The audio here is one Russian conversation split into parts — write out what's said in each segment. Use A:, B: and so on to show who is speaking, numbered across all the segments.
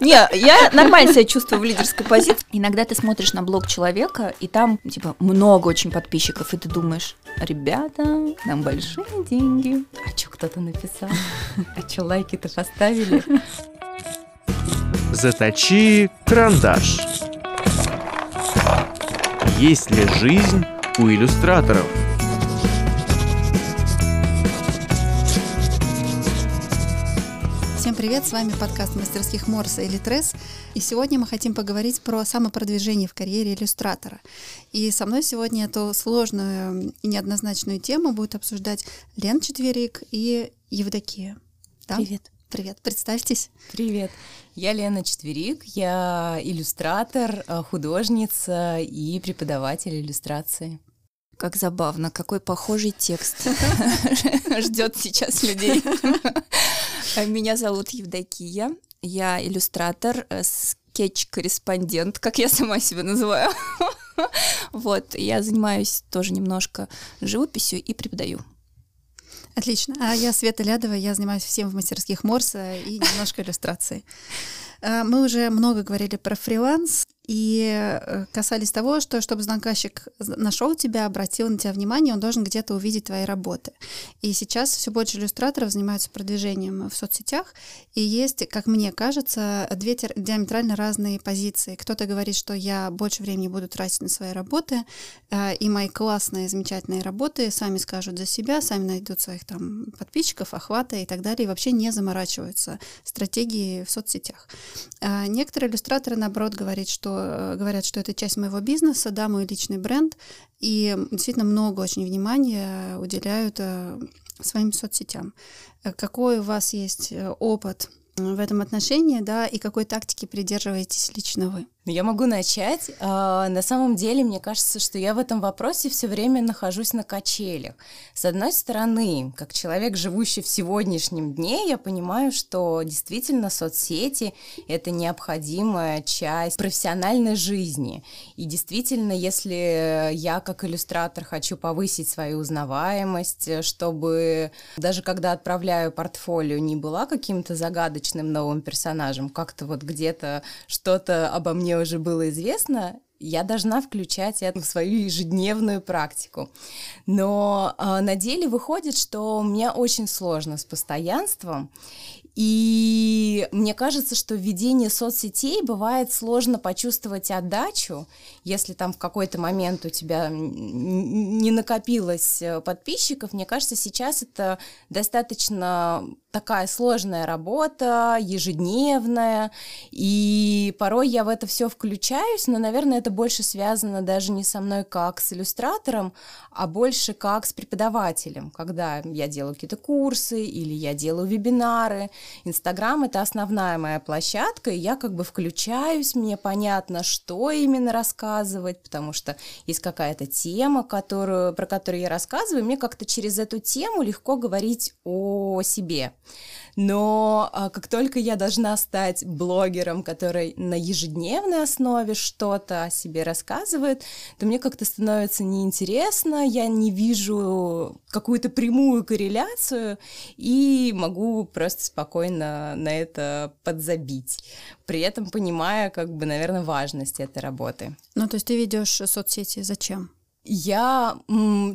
A: Не, я нормально себя чувствую в лидерской позиции. Иногда ты смотришь на блог человека, и там, типа, много очень подписчиков, и ты думаешь, ребята, нам большие деньги.
B: А что кто-то написал? А что лайки-то поставили?
C: Заточи карандаш. Есть ли жизнь у иллюстраторов?
D: Привет, с вами подкаст мастерских Морса или Тресс. И сегодня мы хотим поговорить про самопродвижение в карьере иллюстратора. И со мной сегодня эту сложную и неоднозначную тему будет обсуждать Лен Четверик и Евдокия.
B: Да? Привет.
D: Привет, представьтесь.
B: Привет, я Лена Четверик, я иллюстратор, э, художница и преподаватель иллюстрации.
A: Как забавно, какой похожий текст ждет сейчас людей. Меня зовут Евдокия, я иллюстратор, э, скетч-корреспондент, как я сама себя называю. Вот, я занимаюсь тоже немножко живописью и преподаю.
D: Отлично. А я Света Лядова, я занимаюсь всем в мастерских Морса и немножко иллюстрацией. Э, мы уже много говорили про фриланс и э, касались того, что чтобы заказчик нашел тебя, обратил на тебя внимание, он должен где-то увидеть твои работы. И сейчас все больше иллюстраторов занимаются продвижением в соцсетях, и есть, как мне кажется, две диаметрально разные позиции. Кто-то говорит, что я больше времени буду тратить на свои работы, э, и мои классные, замечательные работы сами скажут за себя, сами найдут своих там подписчиков, охвата и так далее, и вообще не заморачиваются стратегией в соцсетях. А некоторые иллюстраторы, наоборот, говорят, что Э, говорят, что это часть моего бизнеса, да, мой личный бренд, и действительно много очень внимания уделяют э, своим соцсетям. Э, какой у вас есть опыт в этом отношении, да, и какой тактики придерживаетесь лично вы?
B: Ну, я могу начать. А, на самом деле, мне кажется, что я в этом вопросе все время нахожусь на качелях. С одной стороны, как человек, живущий в сегодняшнем дне, я понимаю, что действительно соцсети — это необходимая часть профессиональной жизни. И действительно, если я как иллюстратор хочу повысить свою узнаваемость, чтобы даже когда отправляю портфолио, не была каким-то загадочным новым персонажем, как-то вот где-то что-то обо мне уже было известно, я должна включать это в свою ежедневную практику. Но э, на деле выходит, что мне очень сложно с постоянством, и мне кажется, что в ведении соцсетей бывает сложно почувствовать отдачу, если там в какой-то момент у тебя не накопилось э, подписчиков. Мне кажется, сейчас это достаточно такая сложная работа, ежедневная, и порой я в это все включаюсь, но, наверное, это больше связано даже не со мной как с иллюстратором, а больше как с преподавателем, когда я делаю какие-то курсы или я делаю вебинары, Инстаграм — это основная моя площадка, и я как бы включаюсь, мне понятно, что именно рассказывать, потому что есть какая-то тема, которую, про которую я рассказываю, мне как-то через эту тему легко говорить о себе. Но а, как только я должна стать блогером, который на ежедневной основе что-то о себе рассказывает, то мне как-то становится неинтересно, я не вижу какую-то прямую корреляцию и могу просто спокойно на это подзабить, при этом понимая, как бы, наверное, важность этой работы.
D: Ну, то есть ты ведешь соцсети зачем?
B: Я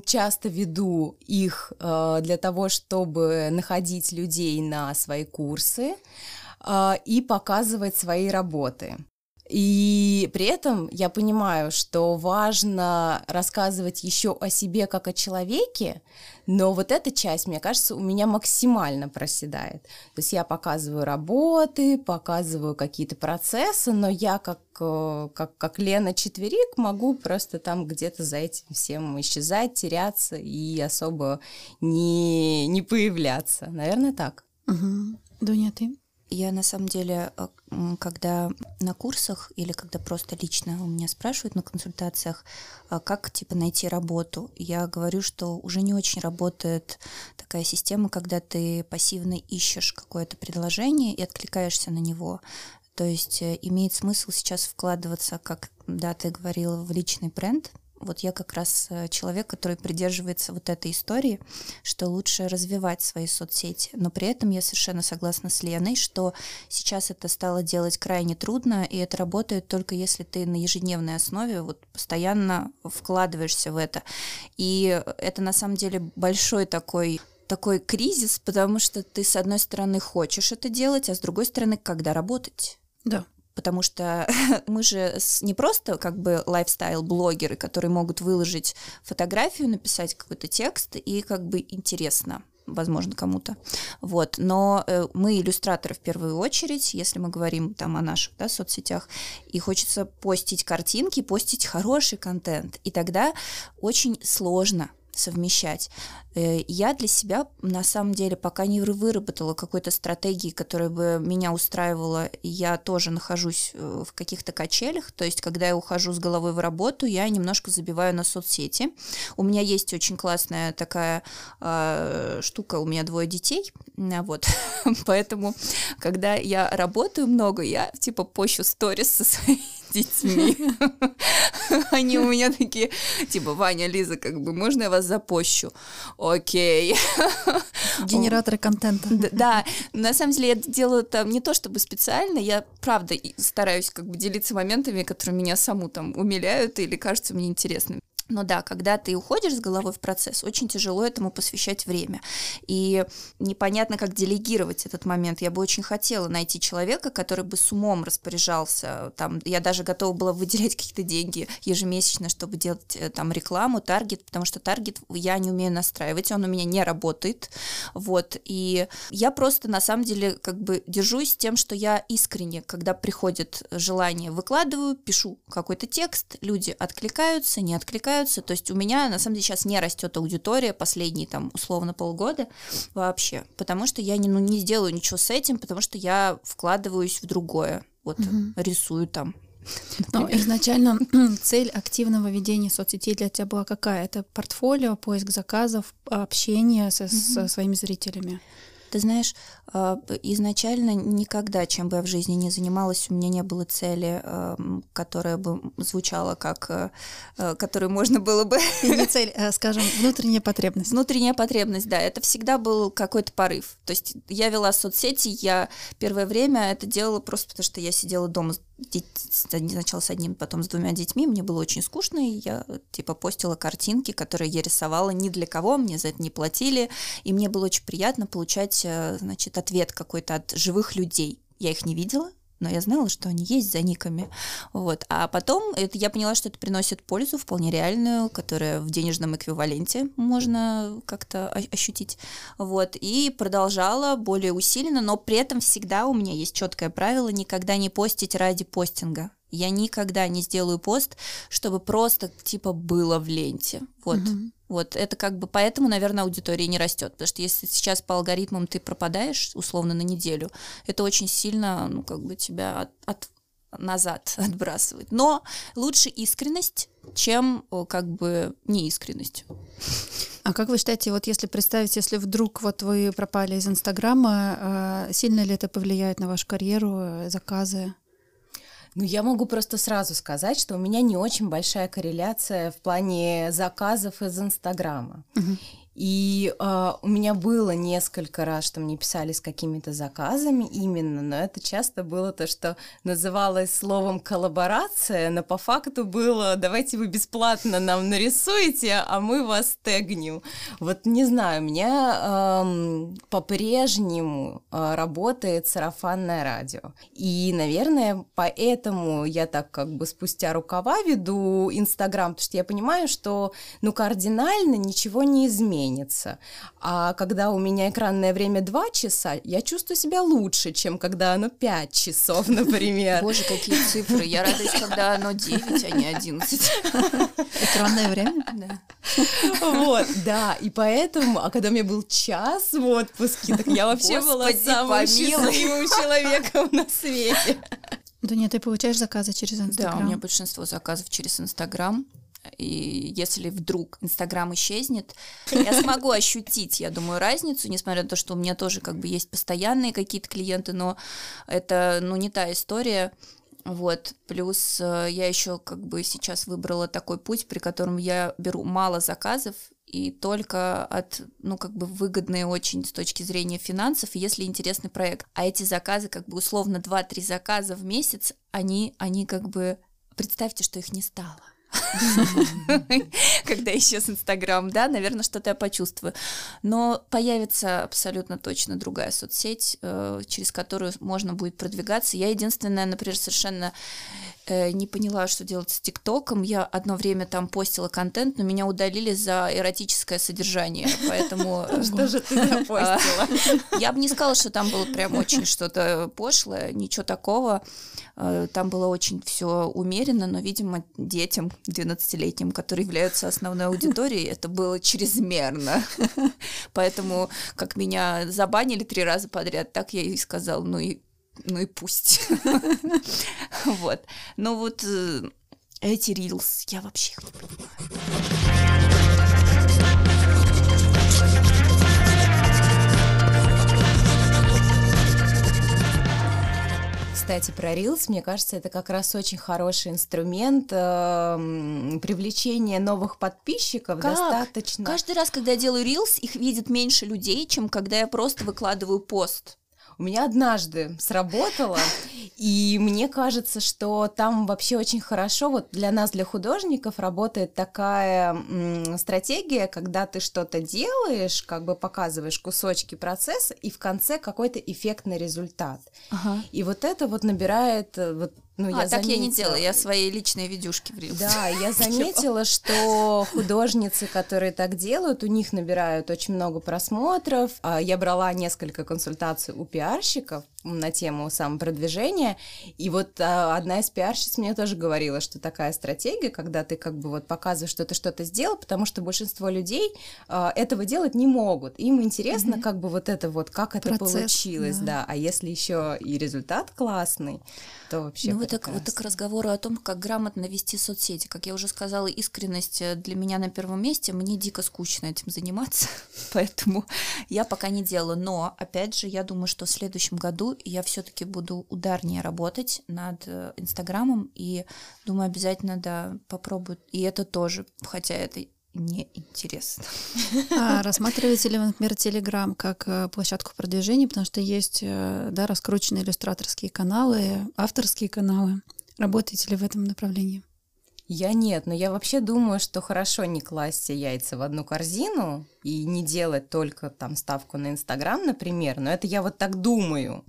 B: часто веду их э, для того, чтобы находить людей на свои курсы э, и показывать свои работы. И при этом я понимаю, что важно рассказывать еще о себе как о человеке, но вот эта часть, мне кажется, у меня максимально проседает. То есть я показываю работы, показываю какие-то процессы, но я как, э, как, как Лена Четверик могу просто там где-то за этим всем исчезать, теряться и особо не, не появляться. Наверное, так.
D: Угу. Дуня, ты?
A: Я на самом деле, э, когда на курсах или когда просто лично у меня спрашивают на консультациях, а как типа найти работу, я говорю, что уже не очень работает такая система, когда ты пассивно ищешь какое-то предложение и откликаешься на него. То есть э, имеет смысл сейчас вкладываться, как да, ты говорила, в личный бренд, вот я как раз э, человек, который придерживается вот этой истории, что лучше развивать свои соцсети. Но при этом я совершенно согласна с Леной, что сейчас это стало делать крайне трудно, и это работает только если ты на ежедневной основе вот постоянно вкладываешься в это. И это на самом деле большой такой такой кризис, потому что ты, с одной стороны, хочешь это делать, а с другой стороны, когда работать?
D: Да.
A: Потому что мы же не просто как бы лайфстайл-блогеры, которые могут выложить фотографию, написать какой-то текст и как бы интересно возможно, кому-то. Вот. Но э, мы иллюстраторы в первую очередь, если мы говорим там о наших да, соцсетях, и хочется постить картинки, постить хороший контент. И тогда очень сложно совмещать. Э, я для себя, на самом деле, пока не выработала какой-то стратегии, которая бы меня устраивала, я тоже нахожусь э, в каких-то качелях, то есть, когда я ухожу с головой в работу, я немножко забиваю на соцсети. У меня есть очень классная такая э, штука, у меня двое детей, вот, поэтому, когда я работаю много, я, типа, пощу сторис со своими детьми. Они у меня такие, типа, Ваня, Лиза, как бы, можно я вас запощу? Окей.
D: Генераторы контента.
A: Да, на самом деле я делаю это не то чтобы специально, я правда стараюсь как бы делиться моментами, которые меня саму там умиляют или кажутся мне интересными. Но да, когда ты уходишь с головой в процесс, очень тяжело этому посвящать время. И непонятно, как делегировать этот момент. Я бы очень хотела найти человека, который бы с умом распоряжался. Там, я даже готова была выделять какие-то деньги ежемесячно, чтобы делать э, там рекламу, таргет, потому что таргет я не умею настраивать, он у меня не работает. Вот. И я просто на самом деле как бы держусь тем, что я искренне, когда приходит желание, выкладываю, пишу какой-то текст, люди откликаются, не откликаются, откликаются. То есть у меня на самом деле сейчас не растет аудитория последние там условно полгода вообще, потому что я не, ну, не сделаю ничего с этим, потому что я вкладываюсь в другое. Вот угу. рисую там
D: но изначально цель активного ведения соцсетей для тебя была какая? Это портфолио, поиск заказов, общение со, угу. со своими зрителями?
A: Ты знаешь, а, изначально никогда, чем бы я в жизни не занималась, у меня не было цели, эм, которая бы звучала как, э, э, которую можно было бы...
D: Не цель, а, скажем, внутренняя потребность.
A: Внутренняя потребность, да, это всегда был какой-то порыв. То есть я вела соцсети, я первое время это делала просто потому, что я сидела дома сначала с одним, потом с двумя детьми, мне было очень скучно, и я типа постила картинки, которые я рисовала ни для кого, мне за это не платили, и мне было очень приятно получать, э, значит, ответ какой-то от живых людей. Я их не видела, но я знала, что они есть за никами. Вот. А потом это, я поняла, что это приносит пользу вполне реальную, которая в денежном эквиваленте можно как-то ощутить. Вот. И продолжала более усиленно, но при этом всегда у меня есть четкое правило никогда не постить ради постинга. Я никогда не сделаю пост, чтобы просто типа было в ленте. Вот. Угу. Вот это как бы поэтому, наверное, аудитория не растет, потому что если сейчас по алгоритмам ты пропадаешь условно на неделю, это очень сильно, ну как бы тебя от, от назад отбрасывает. Но лучше искренность, чем как бы неискренность.
D: А как вы считаете, вот если представить, если вдруг вот вы пропали из Инстаграма, а, сильно ли это повлияет на вашу карьеру, э, заказы?
B: Ну, я могу просто сразу сказать, что у меня не очень большая корреляция в плане заказов из Инстаграма. Угу. И э, у меня было несколько раз, что мне писали с какими-то заказами именно, но это часто было то, что называлось словом коллаборация, но по факту было давайте вы бесплатно нам нарисуете, а мы вас тегнем. Вот не знаю, у меня э, по-прежнему э, работает сарафанное радио. И, наверное, поэтому я так как бы спустя рукава веду Инстаграм, потому что я понимаю, что ну кардинально ничего не изменится изменится. А когда у меня экранное время 2 часа, я чувствую себя лучше, чем когда оно 5 часов, например.
A: Боже, какие цифры. Я радуюсь, когда оно 9, а не 11.
D: Экранное время?
A: Да.
B: Вот, да, и поэтому, а когда у меня был час в отпуске, так я вообще была самым счастливым человеком на свете.
D: Да нет, ты получаешь заказы через Инстаграм?
A: Да, у меня большинство заказов через Инстаграм и если вдруг Инстаграм исчезнет, я смогу ощутить, я думаю, разницу, несмотря на то, что у меня тоже как бы есть постоянные какие-то клиенты, но это, ну, не та история, Вот, плюс э, я еще как бы сейчас выбрала такой путь, при котором я беру мало заказов и только от, ну, как бы выгодные очень с точки зрения финансов, если интересный проект. А эти заказы, как бы условно 2-3 заказа в месяц, они, они как бы, представьте, что их не стало. когда исчез Инстаграм, да, наверное, что-то я почувствую. Но появится абсолютно точно другая соцсеть, э, через которую можно будет продвигаться. Я единственное, например, совершенно э, не поняла, что делать с ТикТоком. Я одно время там постила контент, но меня удалили за эротическое содержание, поэтому...
B: Э, что же ты запостила?
A: Я бы не сказала, что там было прям очень что-то пошлое, ничего такого. Там было очень все умеренно, но, видимо, детям 12-летним, которые являются основной аудиторией, это было чрезмерно. Поэтому, как меня забанили три раза подряд, так я и сказала, ну и ну и пусть. Вот. Но вот э, эти рилс, я вообще их не понимаю.
B: кстати, про Reels, мне кажется, это как раз очень хороший инструмент э, привлечения новых подписчиков.
A: Как?
B: Достаточно.
A: Каждый раз, когда я делаю Reels, их видит меньше людей, чем когда я просто выкладываю пост.
B: У меня однажды сработало, и мне кажется, что там вообще очень хорошо, вот для нас, для художников, работает такая м, стратегия, когда ты что-то делаешь, как бы показываешь кусочки процесса, и в конце какой-то эффектный результат.
A: Ага.
B: И вот это вот набирает э, вот ну,
A: а,
B: я
A: так
B: заметила.
A: я не делаю, я свои личные видюшки в Reels.
B: Да, я заметила, что художницы, которые так делают, у них набирают очень много просмотров. А, я брала несколько консультаций у пиарщиков на тему самопродвижения, и вот а, одна из пиарщиц мне тоже говорила, что такая стратегия, когда ты как бы вот показываешь, что ты что-то сделал, потому что большинство людей а, этого делать не могут. Им интересно, mm-hmm. как бы вот это вот, как это
D: Процесс,
B: получилось,
D: да.
B: да. А если еще и результат классный, то вообще
A: Ну, вот так,
B: прекрасно.
A: вот так разговору о том, как грамотно вести соцсети. Как я уже сказала, искренность э, для меня на первом месте. Мне дико скучно этим заниматься, поэтому я пока не делаю. Но, опять же, я думаю, что в следующем году я все-таки буду ударнее работать над э, Инстаграмом, и думаю, обязательно, да, попробую. И это тоже, хотя это неинтересно.
D: А рассматриваете ли вы, например, Telegram как э, площадку продвижения, потому что есть э, да, раскрученные иллюстраторские каналы, авторские каналы. Работаете ли в этом направлении?
B: Я нет, но я вообще думаю, что хорошо не класть все яйца в одну корзину и не делать только там ставку на Инстаграм, например, но это я вот так думаю.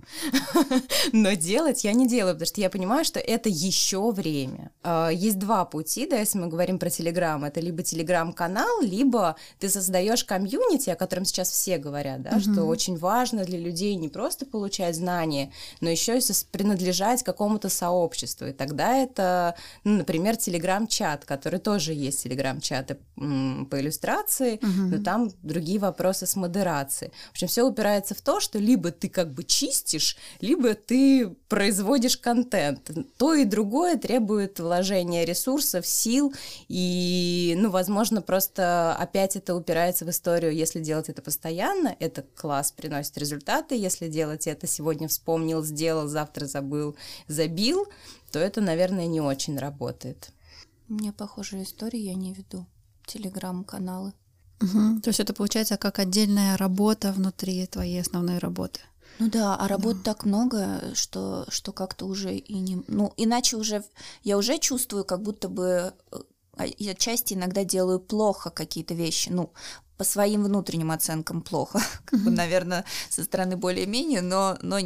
B: Но делать я не делаю, потому что я понимаю, что это еще время. А, есть два пути, да, если мы говорим про Телеграм. Это либо Телеграм-канал, либо ты создаешь комьюнити, о котором сейчас все говорят, да, что очень важно для людей не просто получать знания, но еще и принадлежать какому-то сообществу. И тогда это, ну, например, Телеграм-чат, который тоже есть Телеграм-чаты по иллюстрации, но там другие вопросы с модерацией. В общем, все упирается в то, что либо ты как бы чистишь, либо ты производишь контент. То и другое требует вложения ресурсов, сил, и, ну, возможно, просто опять это упирается в историю, если делать это постоянно, это класс, приносит результаты, если делать это сегодня вспомнил, сделал, завтра забыл, забил, то это, наверное, не очень работает.
A: У меня похожая история, я не веду телеграм-каналы.
D: Угу. То есть это получается как отдельная работа внутри твоей основной работы.
A: Ну да, а работ да. так много, что, что как-то уже и не... Ну, иначе уже... Я уже чувствую, как будто бы э, а, я отчасти иногда делаю плохо какие-то вещи. Ну, по своим внутренним оценкам плохо, как бы, наверное, со стороны более-менее, но, но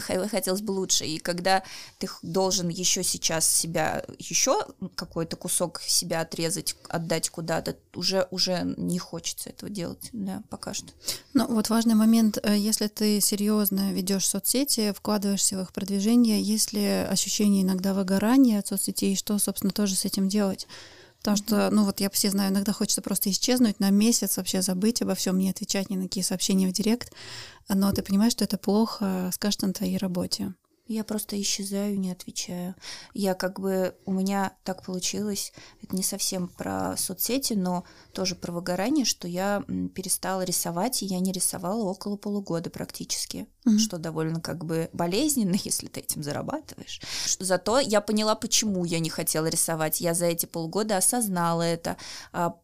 A: хотелось бы лучше. И когда ты должен еще сейчас себя, еще какой-то кусок себя отрезать, отдать куда-то, уже, уже не хочется этого делать, да, пока что.
D: Ну, вот важный момент, э, если ты серьезно ведешь соцсети, вкладываешься в их продвижение, есть ли ощущение иногда выгорания от соцсетей, что, собственно, тоже с этим делать? Потому что, ну вот я все знаю, иногда хочется просто исчезнуть на месяц, вообще забыть обо всем, не отвечать ни на какие сообщения в директ. Но ты понимаешь, что это плохо скажет на твоей работе.
A: Я просто исчезаю, не отвечаю. Я как бы, у меня так получилось, это не совсем про соцсети, но тоже про выгорание, что я перестала рисовать, и я не рисовала около полугода практически. mm-hmm. что довольно как бы болезненно, если ты этим зарабатываешь. Зато я поняла, почему я не хотела рисовать. Я за эти полгода осознала это, а,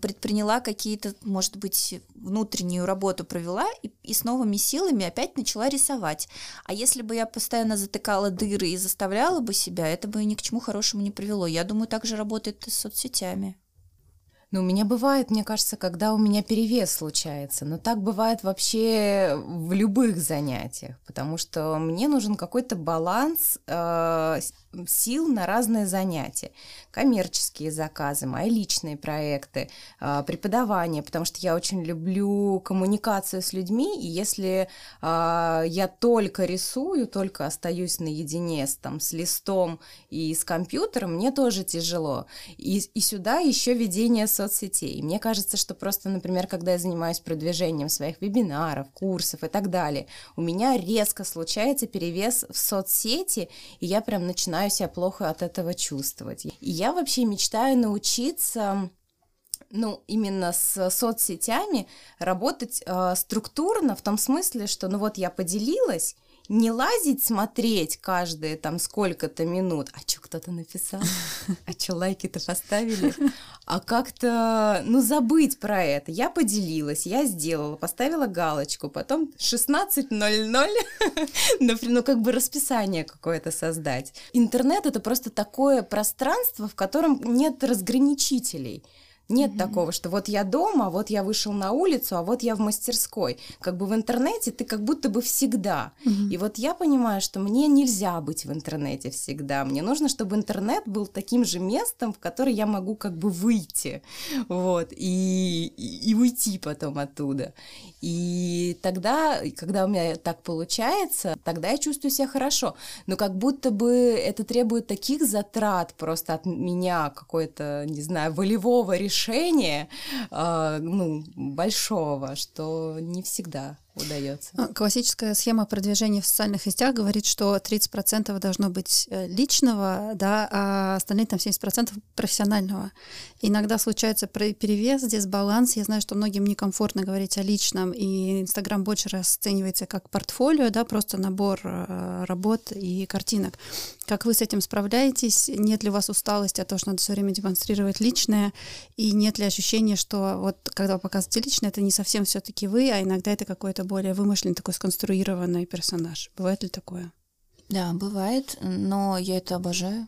A: предприняла какие-то, может быть, внутреннюю работу провела и, и с новыми силами опять начала рисовать. А если бы я постоянно затыкала дыры и заставляла бы себя, это бы ни к чему хорошему не привело. Я думаю, так же работает и с соцсетями.
B: Ну, у меня бывает, мне кажется, когда у меня перевес случается, но так бывает вообще в любых занятиях, потому что мне нужен какой-то баланс э, сил на разные занятия. Коммерческие заказы, мои личные проекты, э, преподавание, потому что я очень люблю коммуникацию с людьми, и если э, я только рисую, только остаюсь наедине с, там, с листом и с компьютером, мне тоже тяжело. И, и сюда еще ведение со соцсетей. Мне кажется, что просто, например, когда я занимаюсь продвижением своих вебинаров, курсов и так далее, у меня резко случается перевес в соцсети, и я прям начинаю себя плохо от этого чувствовать. И я вообще мечтаю научиться ну, именно с соцсетями работать э, структурно в том смысле, что, ну вот я поделилась, не лазить, смотреть каждые там сколько-то минут, а что кто-то написал, а что лайки-то поставили, а как-то, ну, забыть про это. Я поделилась, я сделала, поставила галочку, потом 16.00, ну, как бы расписание какое-то создать. Интернет — это просто такое пространство, в котором нет разграничителей. Нет mm-hmm. такого, что вот я дома, вот я вышел на улицу, а вот я в мастерской. Как бы в интернете ты как будто бы всегда. Mm-hmm. И вот я понимаю, что мне нельзя быть в интернете всегда. Мне нужно, чтобы интернет был таким же местом, в которое я могу как бы выйти, вот, и, и, и уйти потом оттуда. И тогда, когда у меня так получается, тогда я чувствую себя хорошо. Но как будто бы это требует таких затрат просто от меня, какой-то, не знаю, волевого решения, решения, э, ну, большого, что не всегда удается. А,
D: классическая схема продвижения в социальных сетях говорит, что 30% должно быть э, личного, да, а остальные там 70% профессионального. Иногда случается перевес, здесь баланс. Я знаю, что многим некомфортно говорить о личном, и Инстаграм больше расценивается как портфолио, да, просто набор э, работ и картинок. Как вы с этим справляетесь? Нет ли у вас усталости от того, что надо все время демонстрировать личное? И нет ли ощущения, что вот когда вы показываете личное, это не совсем все-таки вы, а иногда это какой-то более вымышленный, такой сконструированный персонаж. Бывает ли такое?
A: Да, бывает, но я это обожаю.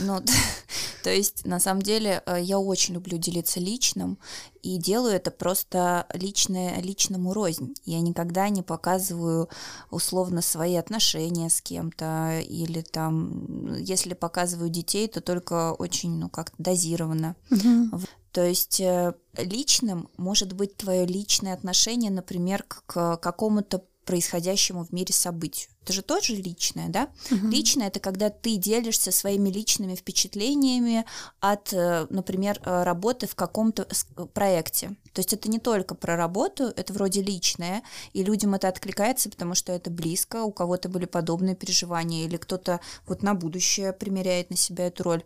A: Ну, то есть, на самом деле, э, я очень люблю делиться личным, и делаю это просто личное, личному рознь. Я никогда не показываю условно свои отношения с кем-то, или там, если показываю детей, то только очень, ну, как-то дозированно. Угу. То есть э, личным может быть твое личное отношение, например, к какому-то происходящему в мире событию. Это же тоже личное, да? Угу. Личное это когда ты делишься своими личными впечатлениями от, э, например, э, работы в каком-то проекте. То есть это не только про работу, это вроде личное, и людям это откликается, потому что это близко, у кого-то были подобные переживания, или кто-то вот на будущее примеряет на себя эту роль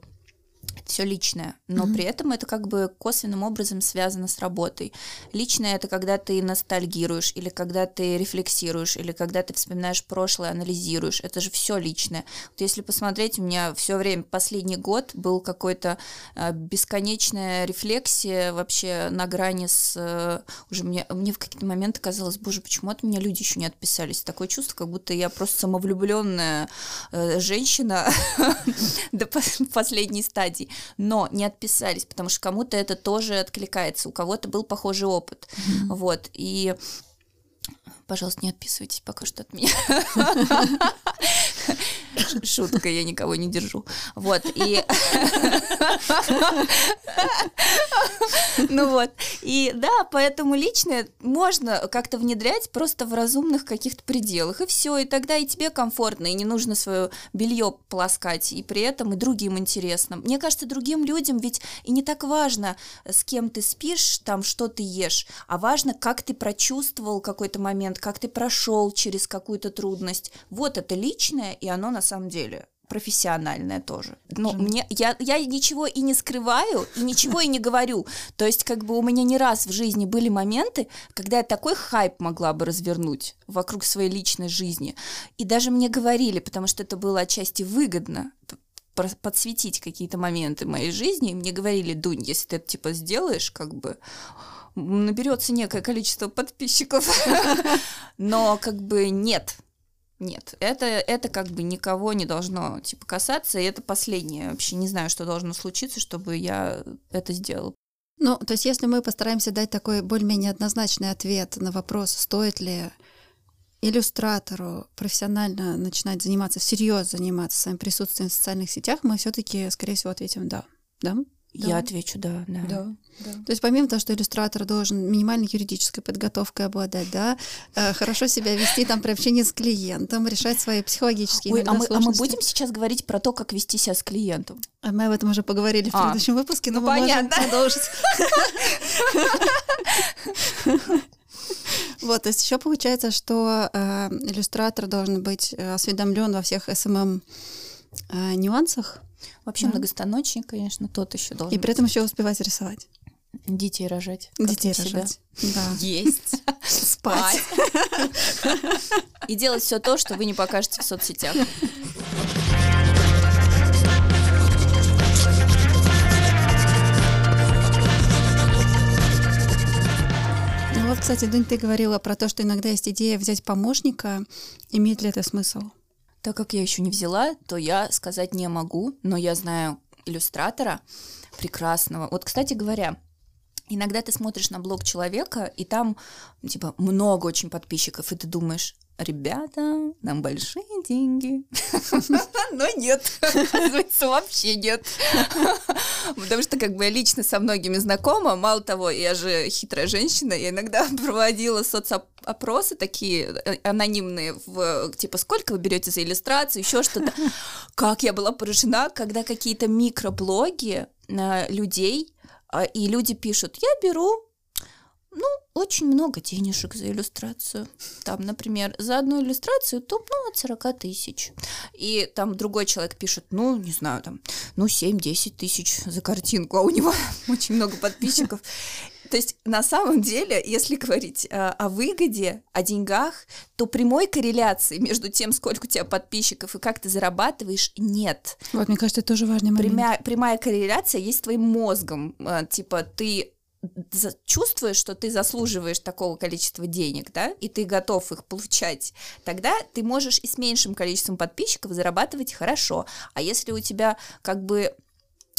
A: все личное, но mm-hmm. при этом это как бы косвенным образом связано с работой. Личное это когда ты ностальгируешь, или когда ты рефлексируешь, или когда ты вспоминаешь прошлое, анализируешь. Это же все личное. Вот если посмотреть, у меня все время последний год был какой-то э, бесконечная рефлексия вообще на грани с э, уже мне мне в какие-то моменты казалось, боже, почему от меня люди еще не отписались? Такое чувство, как будто я просто самовлюбленная э, женщина до последней стадии стадий, но не отписались, потому что кому-то это тоже откликается, у кого-то был похожий опыт. Mm-hmm. Вот, и пожалуйста, не отписывайтесь пока что от меня. Шутка, я никого не держу. Вот, и... Ну вот, и да, поэтому личное можно как-то внедрять просто в разумных каких-то пределах, и все, и тогда и тебе комфортно, и не нужно свое белье полоскать, и при этом и другим интересно. Мне кажется, другим людям ведь и не так важно, с кем ты спишь, там, что ты ешь, а важно, как ты прочувствовал какой-то момент, как ты прошел через какую-то трудность. Вот это личное, и оно на самом деле профессиональная тоже. Ну, мне, я, я ничего и не скрываю, и ничего и не говорю. То есть, как бы у меня не раз в жизни были моменты, когда я такой хайп могла бы развернуть вокруг своей личной жизни. И даже мне говорили, потому что это было отчасти выгодно, подсветить какие-то моменты моей жизни, и мне говорили, Дунь, если ты это типа сделаешь, как бы наберется некое количество подписчиков, но как бы нет, нет, это, это как бы никого не должно типа касаться, и это последнее. Вообще не знаю, что должно случиться, чтобы я это сделал.
D: Ну, то есть если мы постараемся дать такой более-менее однозначный ответ на вопрос, стоит ли иллюстратору профессионально начинать заниматься, всерьез заниматься своим присутствием в социальных сетях, мы все-таки, скорее всего, ответим да. Да?
A: Да. Я отвечу да, да.
D: да. да. То есть помимо того, что иллюстратор должен минимальной юридической подготовкой обладать, да, э, хорошо себя вести там при общении с клиентом, решать свои психологические
A: Ой, а мы, а мы будем сейчас говорить про то, как вести себя с клиентом?
D: А мы об этом уже поговорили в а. предыдущем выпуске, но
A: ну,
D: мы
A: понятно.
D: можем продолжить. Вот, то есть еще получается, что э, иллюстратор должен быть э, осведомлен во всех SMM э, нюансах,
A: Вообще да. многостаночник, конечно, тот еще должен.
D: И при этом еще успевать рисовать.
A: Детей рожать.
D: Детей рожать. Да.
A: Есть. Спать. И делать все то, что вы не покажете в соцсетях.
D: Ну вот, кстати, Дунь, ты говорила про то, что иногда есть идея взять помощника. Имеет ли это смысл?
A: Так как я еще не взяла, то я сказать не могу, но я знаю иллюстратора прекрасного. Вот, кстати говоря, иногда ты смотришь на блог человека, и там, типа, много очень подписчиков, и ты думаешь, ребята, нам большие деньги. Но нет, оказывается, вообще нет. Потому что как бы я лично со многими знакома, мало того, я же хитрая женщина, я иногда проводила соцопросы такие э, анонимные, в, типа, сколько вы берете за иллюстрацию, еще что-то. Как я была поражена, когда какие-то микроблоги э, людей, а, и люди пишут, я беру ну, очень много денежек за иллюстрацию. Там, например, за одну иллюстрацию топ, ну, от 40 тысяч. И там другой человек пишет, ну, не знаю, там, ну, 7-10 тысяч за картинку, а у него очень много подписчиков. То есть на самом деле, если говорить э, о выгоде, о деньгах, то прямой корреляции между тем, сколько у тебя подписчиков и как ты зарабатываешь, нет.
D: Вот, мне кажется, это тоже важный момент.
A: Прямая, прямая корреляция есть с твоим мозгом. Э, типа ты чувствуешь, что ты заслуживаешь такого количества денег, да, и ты готов их получать, тогда ты можешь и с меньшим количеством подписчиков зарабатывать хорошо. А если у тебя как бы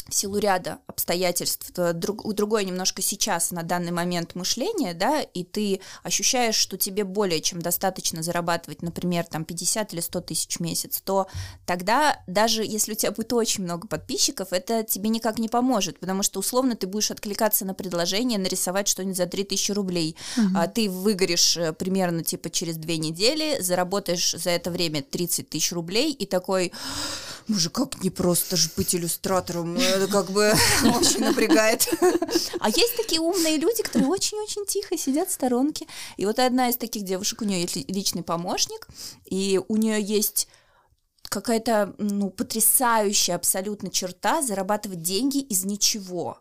A: в силу ряда обстоятельств, друг, у другой немножко сейчас на данный момент мышление, да, и ты ощущаешь, что тебе более чем достаточно зарабатывать, например, там 50 или 100 тысяч в месяц, то тогда даже если у тебя будет очень много подписчиков, это тебе никак не поможет, потому что условно ты будешь откликаться на предложение нарисовать что-нибудь за 3000 рублей, угу. а ты выгоришь э, примерно типа через две недели, заработаешь за это время 30 тысяч рублей и такой боже, как не просто же быть иллюстратором, это как бы очень напрягает. А есть такие умные люди, которые очень-очень тихо сидят в сторонке. И вот одна из таких девушек, у нее есть личный помощник, и у нее есть какая-то ну, потрясающая абсолютно черта зарабатывать деньги из ничего.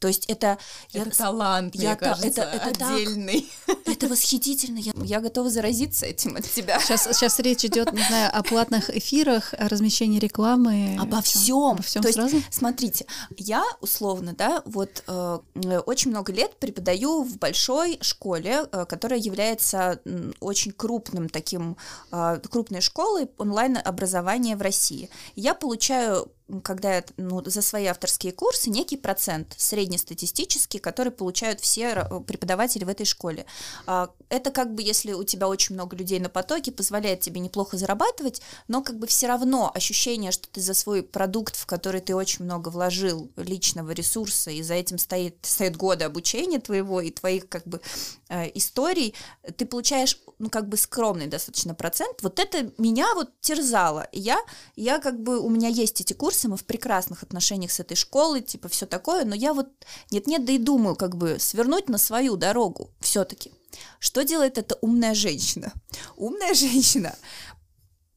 A: То есть это...
B: Это я, талант, я, мне кажется, это, это отдельный.
A: Так, это восхитительно. Я, я готова заразиться этим от тебя.
D: Сейчас, сейчас речь идет, не знаю, о платных эфирах, о размещении рекламы.
A: Обо всем.
D: Обо всем
A: То
D: сразу?
A: Есть, смотрите, я условно, да, вот э, очень много лет преподаю в большой школе, э, которая является э, очень крупным таким, э, крупной школой онлайн-образования в России. Я получаю когда я, ну, за свои авторские курсы некий процент среднестатистический, который получают все преподаватели в этой школе. А, это как бы, если у тебя очень много людей на потоке, позволяет тебе неплохо зарабатывать, но как бы все равно ощущение, что ты за свой продукт, в который ты очень много вложил личного ресурса, и за этим стоит, стоят годы обучения твоего и твоих как бы э, историй, ты получаешь, ну, как бы скромный достаточно процент. Вот это меня вот терзало. Я, я как бы, у меня есть эти курсы, мы в прекрасных отношениях с этой школой, типа все такое, но я вот нет-нет, да и думаю, как бы свернуть на свою дорогу все-таки. Что делает эта умная женщина? Умная женщина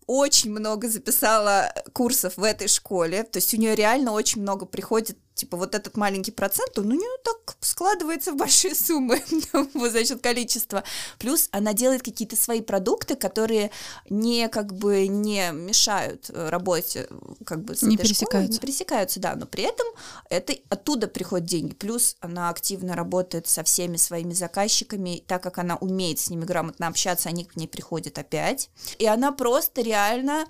A: очень много записала курсов в этой школе, то есть у нее реально очень много приходит типа вот этот маленький процент, он у нее так складывается в большие суммы за счет количества. Плюс она делает какие-то свои продукты, которые не как бы не мешают э, работе как бы с
D: не
A: этой
D: пересекаются.
A: школой, не пересекаются, да, но при этом это оттуда приходят деньги. Плюс она активно работает со всеми своими заказчиками, так как она умеет с ними грамотно общаться, они к ней приходят опять, и она просто реально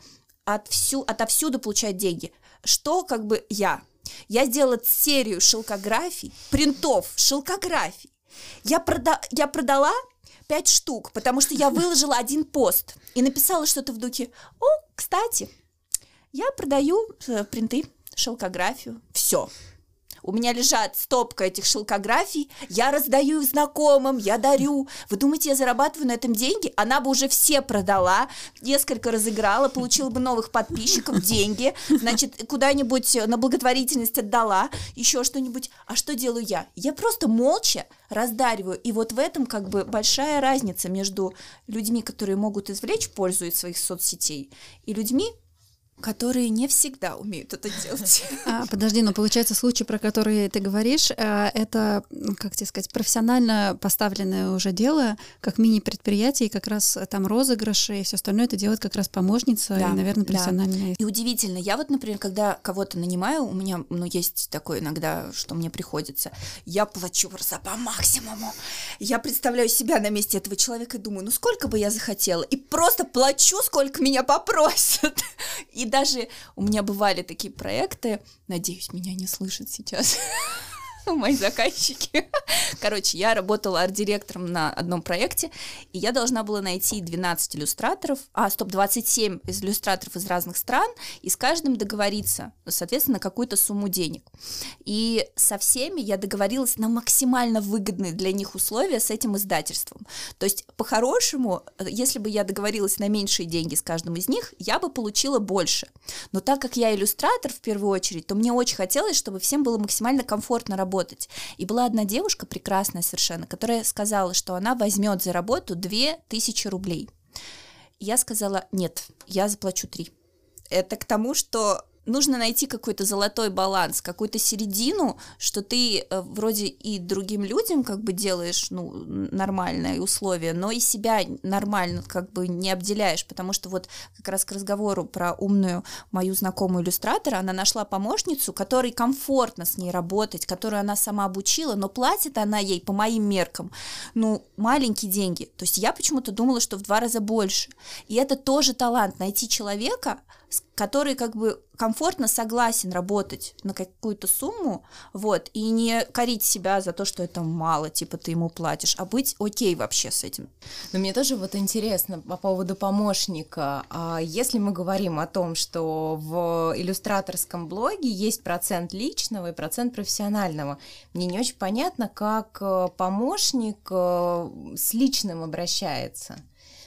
A: от всю, отовсюду получает деньги. Что как бы я я сделала серию шелкографий, принтов шелкографий. Я, прода я продала пять штук, потому что я выложила один пост и написала что-то в духе «О, кстати, я продаю э, принты, шелкографию, все». У меня лежат стопка этих шелкографий, я раздаю их знакомым, я дарю. Вы думаете, я зарабатываю на этом деньги? Она бы уже все продала, несколько разыграла, получила бы новых подписчиков, деньги, значит, куда-нибудь на благотворительность отдала, еще что-нибудь. А что делаю я? Я просто молча раздариваю. И вот в этом как бы большая разница между людьми, которые могут извлечь пользу из своих соцсетей, и людьми, которые не всегда умеют это делать.
D: А, подожди, но получается случай, про который ты говоришь, э, это, как тебе сказать, профессионально поставленное уже дело, как мини-предприятие, и как раз там розыгрыши и все остальное это делает как раз помощница
A: Да,
D: и, наверное,
A: да.
D: профессиональная.
A: И удивительно, я вот, например, когда кого-то нанимаю, у меня, ну, есть такое иногда, что мне приходится, я плачу просто по максимуму. Я представляю себя на месте этого человека и думаю, ну, сколько бы я захотела, и просто плачу, сколько меня попросят. И даже у меня бывали такие проекты, надеюсь, меня не слышат сейчас мои заказчики. Короче, я работала арт-директором на одном проекте, и я должна была найти 12 иллюстраторов, а, стоп, 27 из иллюстраторов из разных стран, и с каждым договориться, соответственно, какую-то сумму денег. И со всеми я договорилась на максимально выгодные для них условия с этим издательством. То есть, по-хорошему, если бы я договорилась на меньшие деньги с каждым из них, я бы получила больше. Но так как я иллюстратор в первую очередь, то мне очень хотелось, чтобы всем было максимально комфортно работать. И была одна девушка, прекрасная совершенно, которая сказала, что она возьмет за работу 2000 рублей. Я сказала, нет, я заплачу 3. Это к тому, что нужно найти какой-то золотой баланс, какую-то середину, что ты э, вроде и другим людям как бы делаешь ну, нормальные условия, но и себя нормально как бы не обделяешь, потому что вот как раз к разговору про умную мою знакомую иллюстратора, она нашла помощницу, которой комфортно с ней работать, которую она сама обучила, но платит она ей по моим меркам, ну, маленькие деньги. То есть я почему-то думала, что в два раза больше. И это тоже талант, найти человека, который как бы комфортно согласен работать на какую-то сумму, вот, и не корить себя за то, что это мало, типа ты ему платишь, а быть окей вообще с этим.
B: Но мне тоже вот интересно по поводу помощника. А если мы говорим о том, что в иллюстраторском блоге есть процент личного и процент профессионального, мне не очень понятно, как э, помощник э, с личным обращается.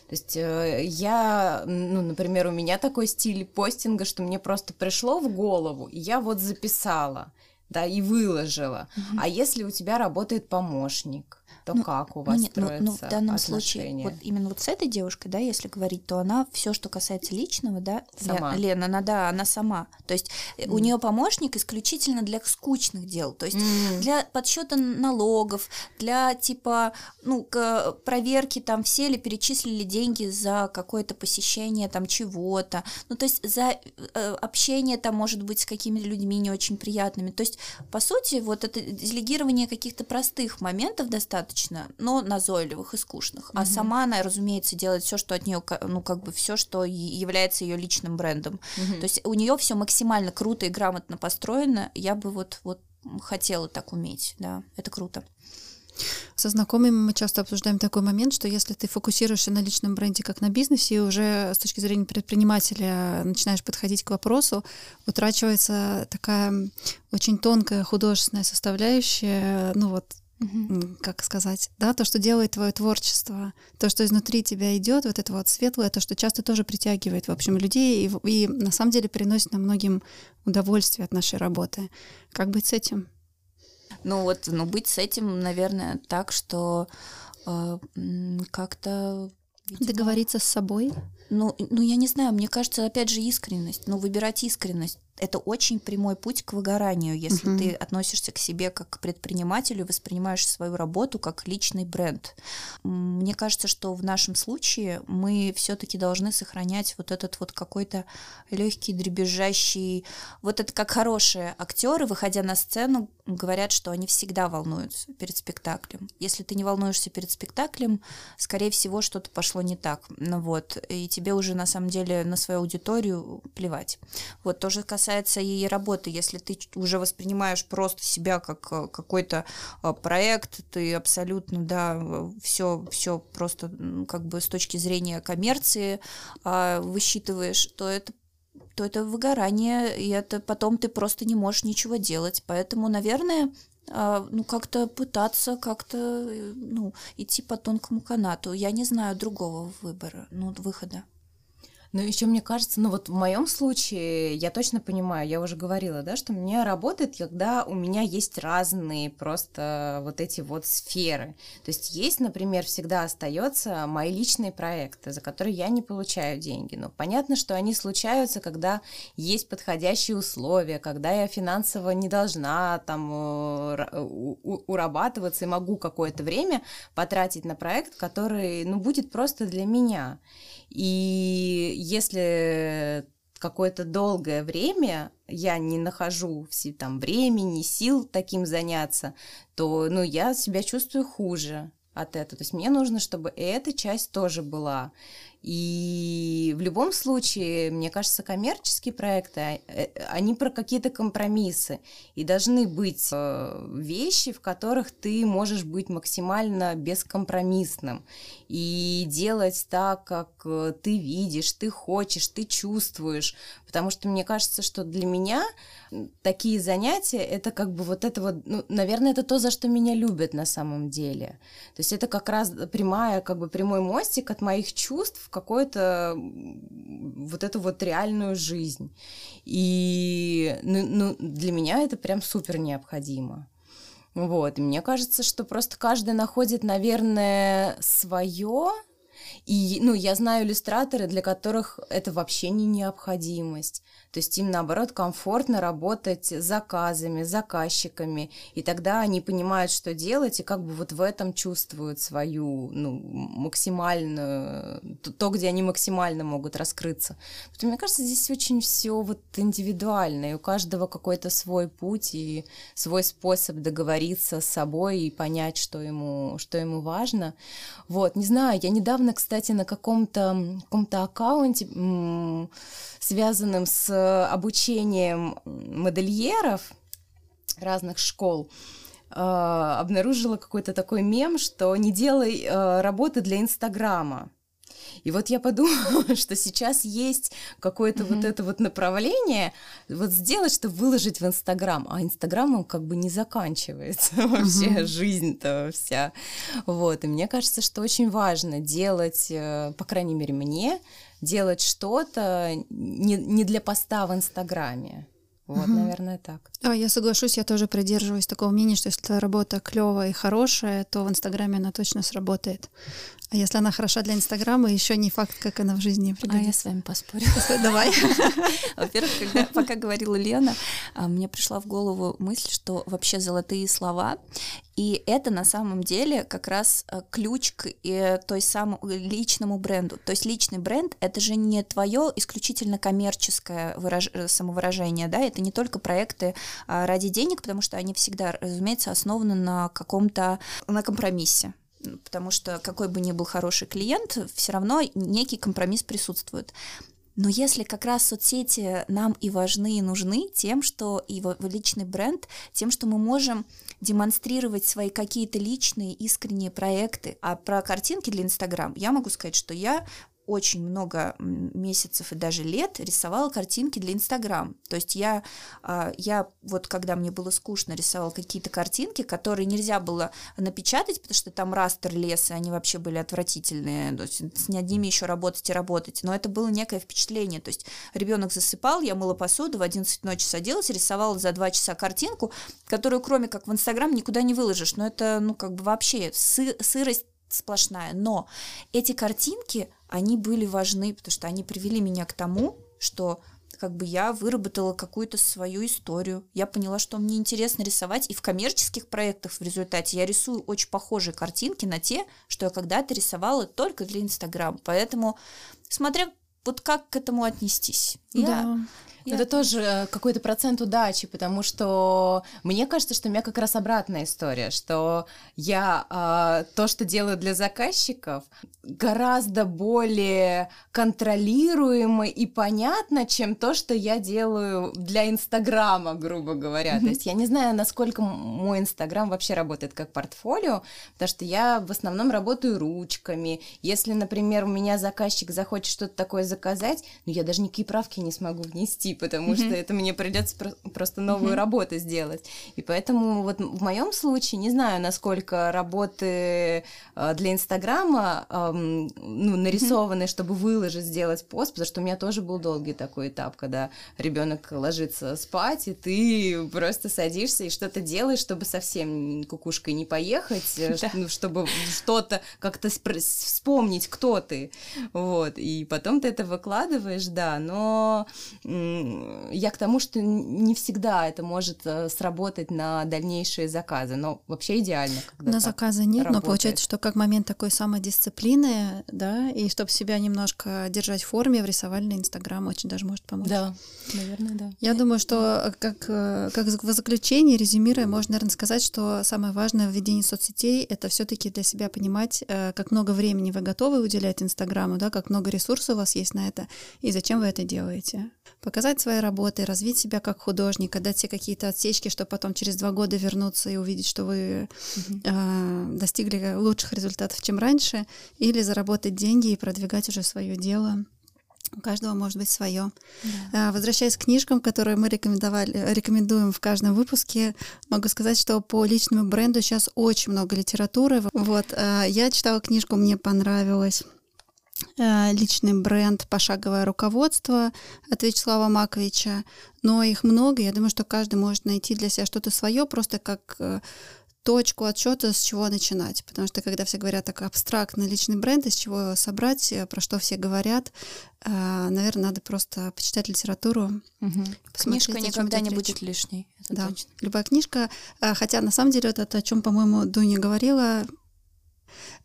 B: То есть э, я, ну, например, у меня такой стиль постинга, что мне просто пришло в голову, и я вот записала, да, и выложила. А если у тебя работает помощник, то
A: Ну,
B: как у
A: Ну,
B: вас
A: нет, ну,
B: строятся
A: ну, в данном случае,
B: отношения?
A: вот именно вот с этой девушкой, да, если говорить, то она все, что касается личного, да,
B: Сама.
A: Ле- Лена, она, да, она сама. То есть э, у нее помощник исключительно для скучных дел, то есть
B: М.
A: для подсчета налогов, для типа, ну, к- проверки там все ли перечислили деньги за какое-то посещение там чего-то, ну, то есть за э, общение там, может быть, с какими-то людьми не очень приятными. То есть, по сути, вот это делегирование каких-то простых моментов достаточно, но назойливых и скучных. А сама она, разумеется, делает все, что от нее, ну, как бы все, что является ее личным брендом.
B: Мгм.
A: То есть у нее все максимально круто и грамотно построено. Я бы вот, вот хотела так уметь, да, это круто.
D: Со знакомыми мы часто обсуждаем такой момент, что если ты фокусируешься на личном бренде как на бизнесе, и уже с точки зрения предпринимателя начинаешь подходить к вопросу, утрачивается такая очень тонкая художественная составляющая, ну вот м, как сказать, да, то, что делает твое творчество, то, что изнутри тебя идет, вот это вот светлое, то, что часто тоже притягивает, в общем, людей и, и на самом деле приносит нам многим удовольствие от нашей работы. Как быть с этим?
A: Ну вот, ну быть с этим, наверное, так, что э, как-то видимо,
D: Договориться с собой?
A: Ну, ну, я не знаю, мне кажется, опять же, искренность. Ну, выбирать искренность это очень прямой путь к выгоранию, если uh-huh. ты относишься к себе как к предпринимателю, воспринимаешь свою работу как личный бренд. Мне кажется, что в нашем случае мы все-таки должны сохранять вот этот вот какой-то легкий, дребезжащий, вот это как хорошие актеры, выходя на сцену, говорят, что они всегда волнуются перед спектаклем. Если ты не волнуешься перед спектаклем, скорее всего, что-то пошло не так. Ну вот, и тебе уже на самом деле на свою аудиторию плевать. Вот тоже касается касается и работы, если ты уже воспринимаешь просто себя как э, какой-то э, проект, ты абсолютно, да, все, все просто как бы с точки зрения коммерции а, высчитываешь, то это то это выгорание, и это потом ты просто не можешь ничего делать. Поэтому, наверное, а, ну, как-то пытаться как-то, э, ну, идти по тонкому канату. Я не знаю другого выбора, ну, выхода.
B: Ну, еще мне кажется, ну вот в моем случае я точно понимаю, я уже говорила, да, что мне работает, когда у меня есть разные просто вот эти вот сферы. То есть есть, например, всегда остается мои личные проекты, за которые я не получаю деньги. Но понятно, что они случаются, когда есть подходящие условия, когда я финансово не должна там э, урабатываться и могу какое-то время потратить на проект, который, ну, будет просто для меня. И если какое-то долгое время я не нахожу все там времени, сил таким заняться, то ну, я себя чувствую хуже от этого. То есть мне нужно, чтобы эта часть тоже была. И в любом случае, мне кажется, коммерческие проекты, а, э, они про какие-то компромиссы. И должны быть э, вещи, в которых ты можешь быть максимально бескомпромиссным. И делать так, как э, ты видишь, ты хочешь, ты чувствуешь. Потому что мне кажется, что для меня такие занятия, это как бы вот это вот, ну, наверное, это то, за что меня любят на самом деле. То есть это как раз прямая, как бы прямой мостик от моих чувств какую-то вот эту вот реальную жизнь. И ну, ну, для меня это прям супер необходимо. Вот, мне кажется, что просто каждый находит, наверное, свое, и, ну, я знаю иллюстраторы, для которых это вообще не необходимость. То есть им, наоборот, комфортно работать с заказами, заказчиками, и тогда они понимают, что делать, и как бы вот в этом чувствуют свою, ну, максимальную, то, где они максимально могут раскрыться. Потому, мне кажется, здесь очень все вот индивидуально, и у каждого какой-то свой путь и свой способ договориться с собой и понять, что ему, что ему важно. Вот, не знаю, я недавно, кстати, на каком-то каком аккаунте, связанном с обучением модельеров разных школ, э, обнаружила какой-то такой мем, что не делай э, работы для Инстаграма. И вот я подумала, что сейчас есть какое-то mm-hmm. вот это вот направление, вот сделать, чтобы выложить в Инстаграм, а Инстаграмом как бы не заканчивается вообще mm-hmm. жизнь-то вся. Вот, и мне кажется, что очень важно делать, э, по крайней мере мне, делать что-то не, не для поста в Инстаграме. Вот, угу. наверное, так.
D: А, я соглашусь, я тоже придерживаюсь такого мнения, что если работа клевая и хорошая, то в Инстаграме она точно сработает. А если она хороша для Инстаграма, еще не факт, как она в жизни пригодится.
A: А я с вами поспорю.
D: Давай.
A: Во-первых, когда, пока говорила Лена, а, мне пришла в голову мысль, что вообще золотые слова, и это на самом деле как раз а, ключ к э, той самому личному бренду. То есть личный бренд — это же не твое исключительно коммерческое выраж... Э, самовыражение, да, это не только проекты а, ради денег, потому что они всегда, разумеется, основаны на каком-то, на компромиссе потому что какой бы ни был хороший клиент, все равно некий компромисс присутствует. Но если как раз соцсети нам и важны, и нужны тем, что и личный бренд, тем, что мы можем демонстрировать свои какие-то личные искренние проекты. А про картинки для Инстаграм я могу сказать, что я очень много месяцев и даже лет рисовала картинки для Инстаграм. То есть я, а, я вот когда мне было скучно, рисовала какие-то картинки, которые нельзя было напечатать, потому что там растер лес, и они вообще были отвратительные. То есть с ними еще работать и работать. Но это было некое впечатление. То есть ребенок засыпал, я мыла посуду, в 11 ночи садилась, рисовала за 2 часа картинку, которую кроме как в Инстаграм никуда не выложишь. Но это, ну, как бы вообще сы- сырость сплошная. Но эти картинки они были важны, потому что они привели меня к тому, что как бы я выработала какую-то свою историю. Я поняла, что мне интересно рисовать, и в коммерческих проектах в результате я рисую очень похожие картинки на те, что я когда-то рисовала только для Инстаграм. Поэтому, смотря вот как к этому отнестись.
D: Да.
B: Это тоже э, какой-то процент удачи, потому что мне кажется, что у меня как раз обратная история, что я а, то, что делаю для заказчиков, гораздо более контролируемо и понятно, чем то, что я делаю для Инстаграма, грубо говоря. То есть я не знаю, насколько мой Инстаграм вообще работает как портфолио, потому что я в основном работаю ручками. Если, например, у меня заказчик захочет что-то такое заказать, ну я даже никакие правки не смогу внести, потому что это мне придется про- просто новую работу сделать. И поэтому вот в моем случае не знаю, насколько работы э, для Инстаграма эм, ну, нарисованы, чтобы выложить, сделать пост, потому что у меня тоже был долгий такой этап, когда ребенок ложится спать, и ты просто садишься и что-то делаешь, чтобы совсем кукушкой не поехать, э, ну, чтобы что-то как-то вспомнить, кто ты. Вот. И потом ты это выкладываешь, да, но я к тому, что не всегда это может э, сработать на дальнейшие заказы, но вообще идеально,
D: На
B: так
D: заказа нет, но
B: работает.
D: получается, что как момент такой самодисциплины, да, и чтобы себя немножко держать в форме, в рисовальный Инстаграм очень даже может помочь.
B: Да, наверное, да.
D: Я думаю, что как, э, как в заключении, резюмируя, можно, наверное, сказать, что самое важное в ведении соцсетей — это все таки для себя понимать, э, как много времени вы готовы уделять Инстаграму, да, как много ресурсов у вас есть на это, и зачем вы это делаете. Показать свои работы, развить себя как художника, дать себе какие-то отсечки, чтобы потом через два года вернуться и увидеть, что вы э, достигли лучших результатов, чем раньше, или заработать деньги и продвигать уже свое дело. У каждого может быть свое. А, Возвращаясь к книжкам, которые мы рекомендовали, рекомендуем в каждом выпуске, могу сказать, что по личному бренду сейчас очень много литературы. Вот, а, я читала книжку, мне понравилось. А, Личный бренд «Пошаговое руководство» от Вячеслава Маковича. Но их много, я думаю, что каждый может найти для себя что-то свое, просто как э, точку отсчета, с чего начинать. Потому что когда все говорят так абстрактно личный бренд, из чего его собрать, э, про что все говорят, наверное, надо просто почитать литературу. посмотреть,
A: Книжка никогда не
D: речь.
A: будет лишней. Это
D: Да,
A: точно.
D: любая книжка. Хотя на самом деле это, о чем, по-моему, Дуня говорила,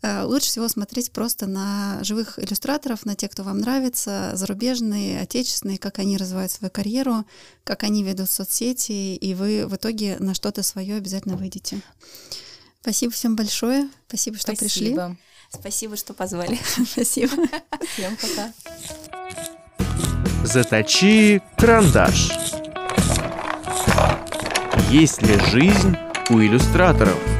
D: лучше всего смотреть просто на живых иллюстраторов, на тех, кто вам нравится, зарубежные, отечественные, как они развивают свою карьеру, как они ведут соцсети, и вы в итоге на что-то свое обязательно выйдете. Спасибо всем большое. Спасибо, что пришли.
B: Спасибо.
A: Спасибо, что позвали.
D: Спасибо.
B: Всем пока.
C: Заточи карандаш. Есть ли жизнь у иллюстраторов?